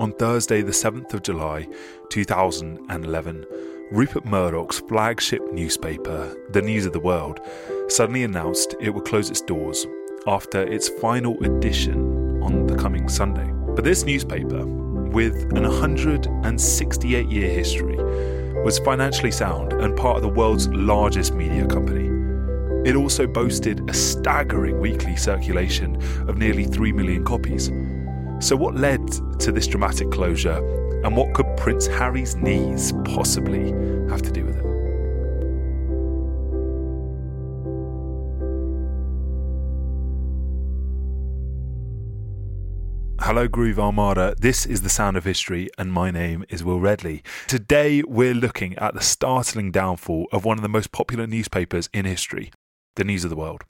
On Thursday, the 7th of July 2011, Rupert Murdoch's flagship newspaper, The News of the World, suddenly announced it would close its doors after its final edition on the coming Sunday. But this newspaper, with an 168 year history, was financially sound and part of the world's largest media company. It also boasted a staggering weekly circulation of nearly 3 million copies. So, what led to this dramatic closure, and what could Prince Harry's knees possibly have to do with it? Hello, Groove Armada. This is the Sound of History, and my name is Will Redley. Today, we're looking at the startling downfall of one of the most popular newspapers in history, the News of the World.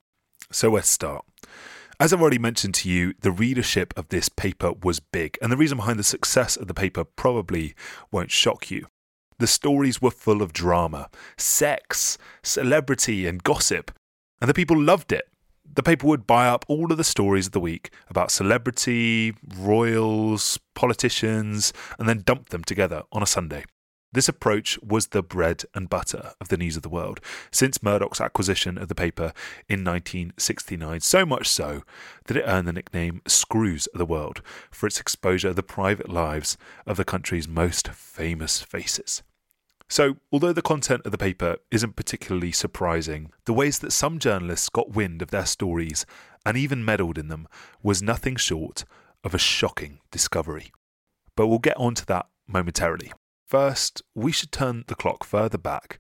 So, let's start. As I've already mentioned to you, the readership of this paper was big, and the reason behind the success of the paper probably won't shock you. The stories were full of drama, sex, celebrity, and gossip, and the people loved it. The paper would buy up all of the stories of the week about celebrity, royals, politicians, and then dump them together on a Sunday. This approach was the bread and butter of the News of the World since Murdoch's acquisition of the paper in 1969, so much so that it earned the nickname Screws of the World for its exposure of the private lives of the country's most famous faces. So, although the content of the paper isn't particularly surprising, the ways that some journalists got wind of their stories and even meddled in them was nothing short of a shocking discovery. But we'll get on to that momentarily. First, we should turn the clock further back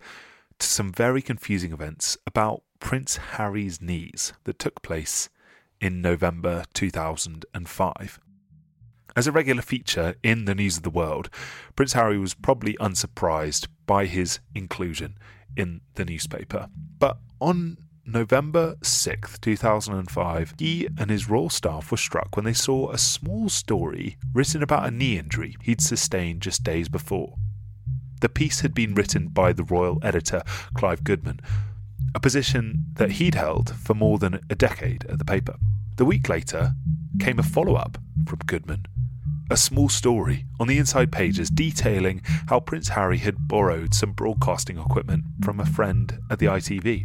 to some very confusing events about Prince Harry's knees that took place in November 2005. As a regular feature in the news of the world, Prince Harry was probably unsurprised by his inclusion in the newspaper. But on November 6th, 2005, he and his royal staff were struck when they saw a small story written about a knee injury he'd sustained just days before. The piece had been written by the royal editor, Clive Goodman, a position that he'd held for more than a decade at the paper. The week later came a follow up from Goodman, a small story on the inside pages detailing how Prince Harry had borrowed some broadcasting equipment from a friend at the ITV.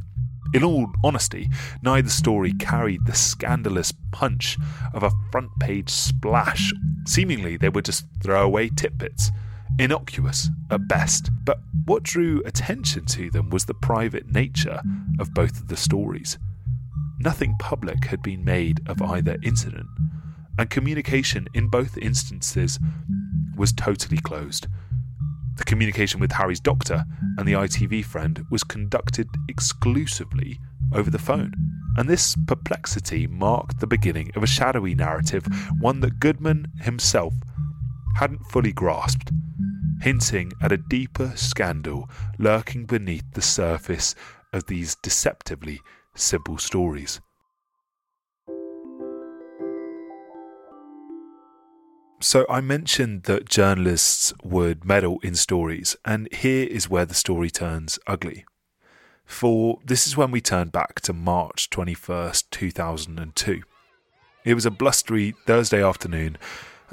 In all honesty, neither story carried the scandalous punch of a front page splash. Seemingly, they were just throwaway tidbits, innocuous at best. But what drew attention to them was the private nature of both of the stories. Nothing public had been made of either incident, and communication in both instances was totally closed. The communication with Harry's doctor and the ITV friend was conducted exclusively over the phone. And this perplexity marked the beginning of a shadowy narrative, one that Goodman himself hadn't fully grasped, hinting at a deeper scandal lurking beneath the surface of these deceptively simple stories. So, I mentioned that journalists would meddle in stories, and here is where the story turns ugly. For this is when we turn back to March 21st, 2002. It was a blustery Thursday afternoon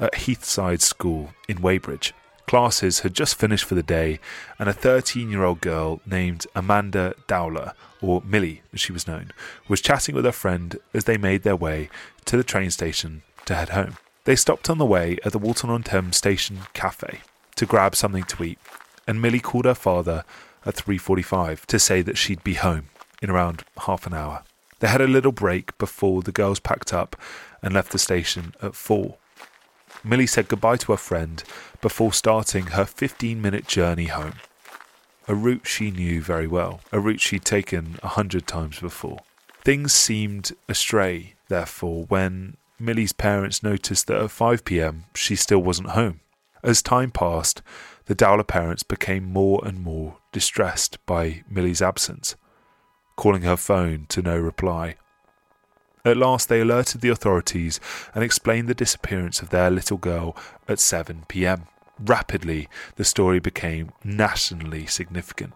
at Heathside School in Weybridge. Classes had just finished for the day, and a 13 year old girl named Amanda Dowler, or Milly as she was known, was chatting with her friend as they made their way to the train station to head home. They stopped on the way at the Walton on Thames Station Cafe to grab something to eat, and Milly called her father at 3:45 to say that she'd be home in around half an hour. They had a little break before the girls packed up and left the station at 4. Milly said goodbye to her friend before starting her 15-minute journey home. A route she knew very well, a route she'd taken a hundred times before. Things seemed astray, therefore, when Milly's parents noticed that at 5 pm she still wasn't home. As time passed, the Dowler parents became more and more distressed by Milly's absence, calling her phone to no reply. At last, they alerted the authorities and explained the disappearance of their little girl at 7 pm. Rapidly, the story became nationally significant.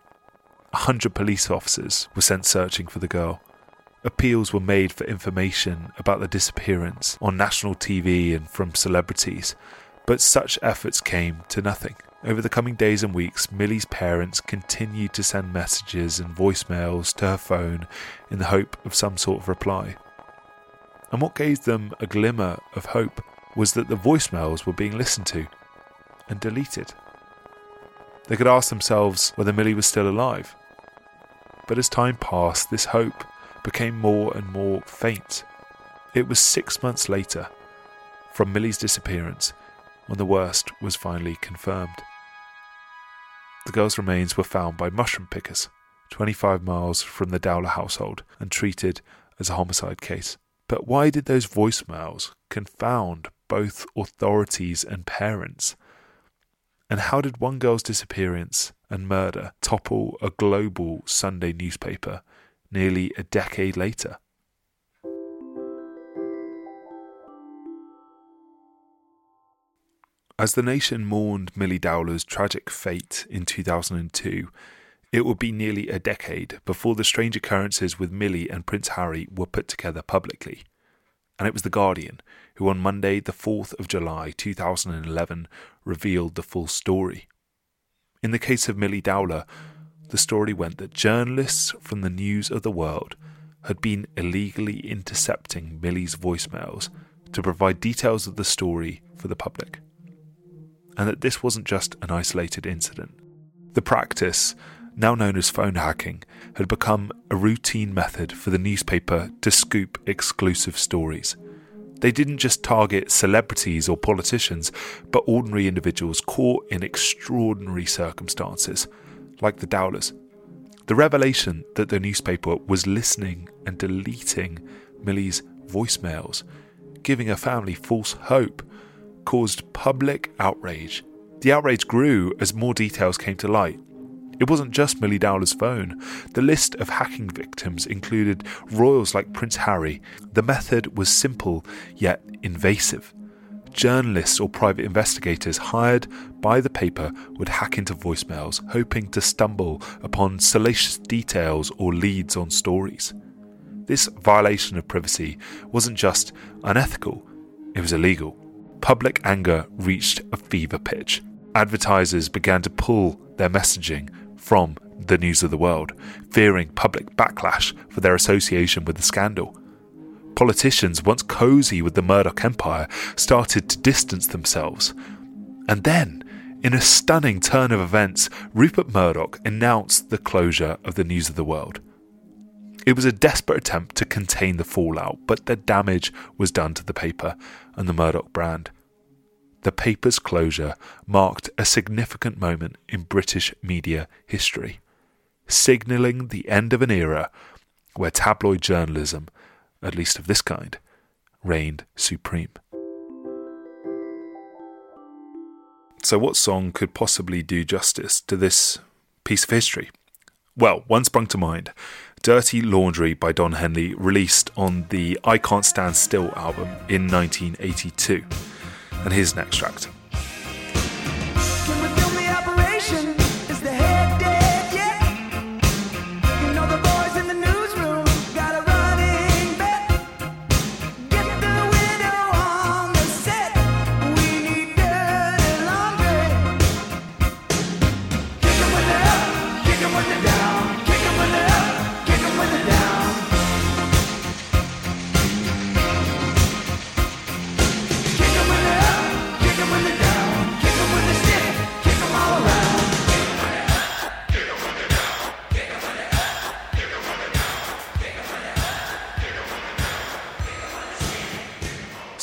A hundred police officers were sent searching for the girl. Appeals were made for information about the disappearance on national TV and from celebrities, But such efforts came to nothing. Over the coming days and weeks, Milly's parents continued to send messages and voicemails to her phone in the hope of some sort of reply. And what gave them a glimmer of hope was that the voicemails were being listened to and deleted. They could ask themselves whether Milly was still alive. But as time passed, this hope became more and more faint. It was six months later, from Milly's disappearance, when the worst was finally confirmed. The girl's remains were found by mushroom pickers 25 miles from the Dowler household and treated as a homicide case. But why did those voicemails confound both authorities and parents? And how did one girl's disappearance and murder topple a global Sunday newspaper nearly a decade later? As the nation mourned Milly Dowler's tragic fate in 2002, it would be nearly a decade before the strange occurrences with Milly and Prince Harry were put together publicly. And it was The Guardian who, on Monday, the 4th of July 2011, revealed the full story. In the case of Milly Dowler, the story went that journalists from the News of the World had been illegally intercepting Milly's voicemails to provide details of the story for the public and that this wasn't just an isolated incident. The practice, now known as phone hacking, had become a routine method for the newspaper to scoop exclusive stories. They didn't just target celebrities or politicians, but ordinary individuals caught in extraordinary circumstances, like the Dowlers. The revelation that the newspaper was listening and deleting Milly's voicemails, giving her family false hope, caused public outrage. The outrage grew as more details came to light. It wasn't just Milly Dowler's phone. The list of hacking victims included royals like Prince Harry. The method was simple yet invasive. Journalists or private investigators hired by the paper would hack into voicemails, hoping to stumble upon salacious details or leads on stories. This violation of privacy wasn't just unethical, it was illegal public anger reached a fever pitch. Advertisers began to pull their messaging from the news of the world, fearing public backlash for their association with the scandal. Politicians, once cozy with the Murdoch empire, started to distance themselves. And then, in a stunning turn of events, Rupert Murdoch announced the closure of the News of the World. It was a desperate attempt to contain the fallout, but the damage was done to the paper and the Murdoch brand the paper's closure marked a significant moment in British media history, signalling the end of an era where tabloid journalism, at least of this kind, reigned supreme. So, what song could possibly do justice to this piece of history? Well, one sprung to mind Dirty Laundry by Don Henley, released on the I Can't Stand Still album in 1982 and here's an extract.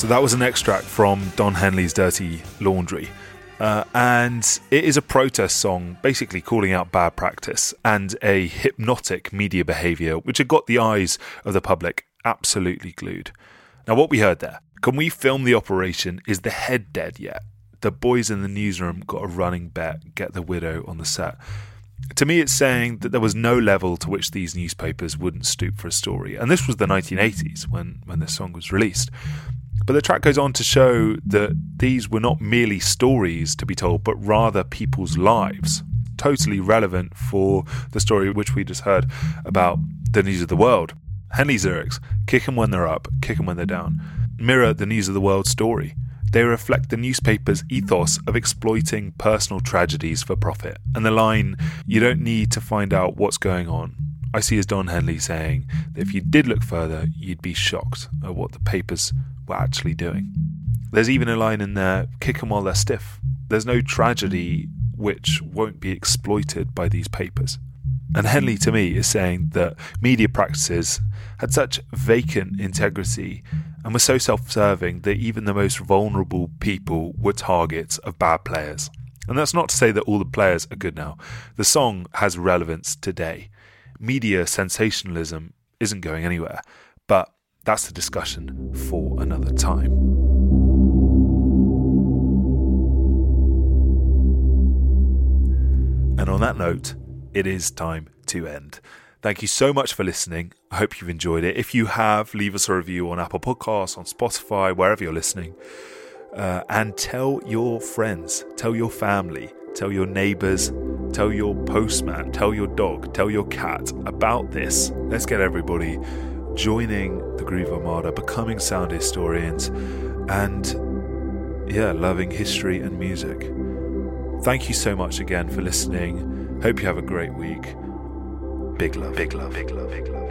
So that was an extract from Don Henley's Dirty Laundry. Uh, and it is a protest song basically calling out bad practice and a hypnotic media behaviour which had got the eyes of the public absolutely glued. Now, what we heard there can we film the operation? Is the head dead yet? The boys in the newsroom got a running bet get the widow on the set. To me, it's saying that there was no level to which these newspapers wouldn't stoop for a story. And this was the 1980s when, when this song was released. But the track goes on to show that these were not merely stories to be told, but rather people's lives. Totally relevant for the story which we just heard about the news of the world. Henley's lyrics kick them when they're up, kick them when they're down. Mirror the news of the world story. They reflect the newspaper's ethos of exploiting personal tragedies for profit. And the line, you don't need to find out what's going on, I see as Don Henley saying that if you did look further, you'd be shocked at what the papers were actually doing. There's even a line in there kick them while they're stiff. There's no tragedy which won't be exploited by these papers. And Henley, to me, is saying that media practices had such vacant integrity and were so self serving that even the most vulnerable people were targets of bad players. And that's not to say that all the players are good now. The song has relevance today. Media sensationalism isn't going anywhere, but that's a discussion for another time. And on that note, it is time to end. Thank you so much for listening. I hope you've enjoyed it. If you have, leave us a review on Apple Podcasts, on Spotify, wherever you're listening. Uh, and tell your friends, tell your family, tell your neighbors, tell your postman, tell your dog, tell your cat about this. Let's get everybody joining the Groove Armada, becoming sound historians, and yeah, loving history and music. Thank you so much again for listening. Hope you have a great week. Big love, big love, big love, big love, big love, big love. Big love.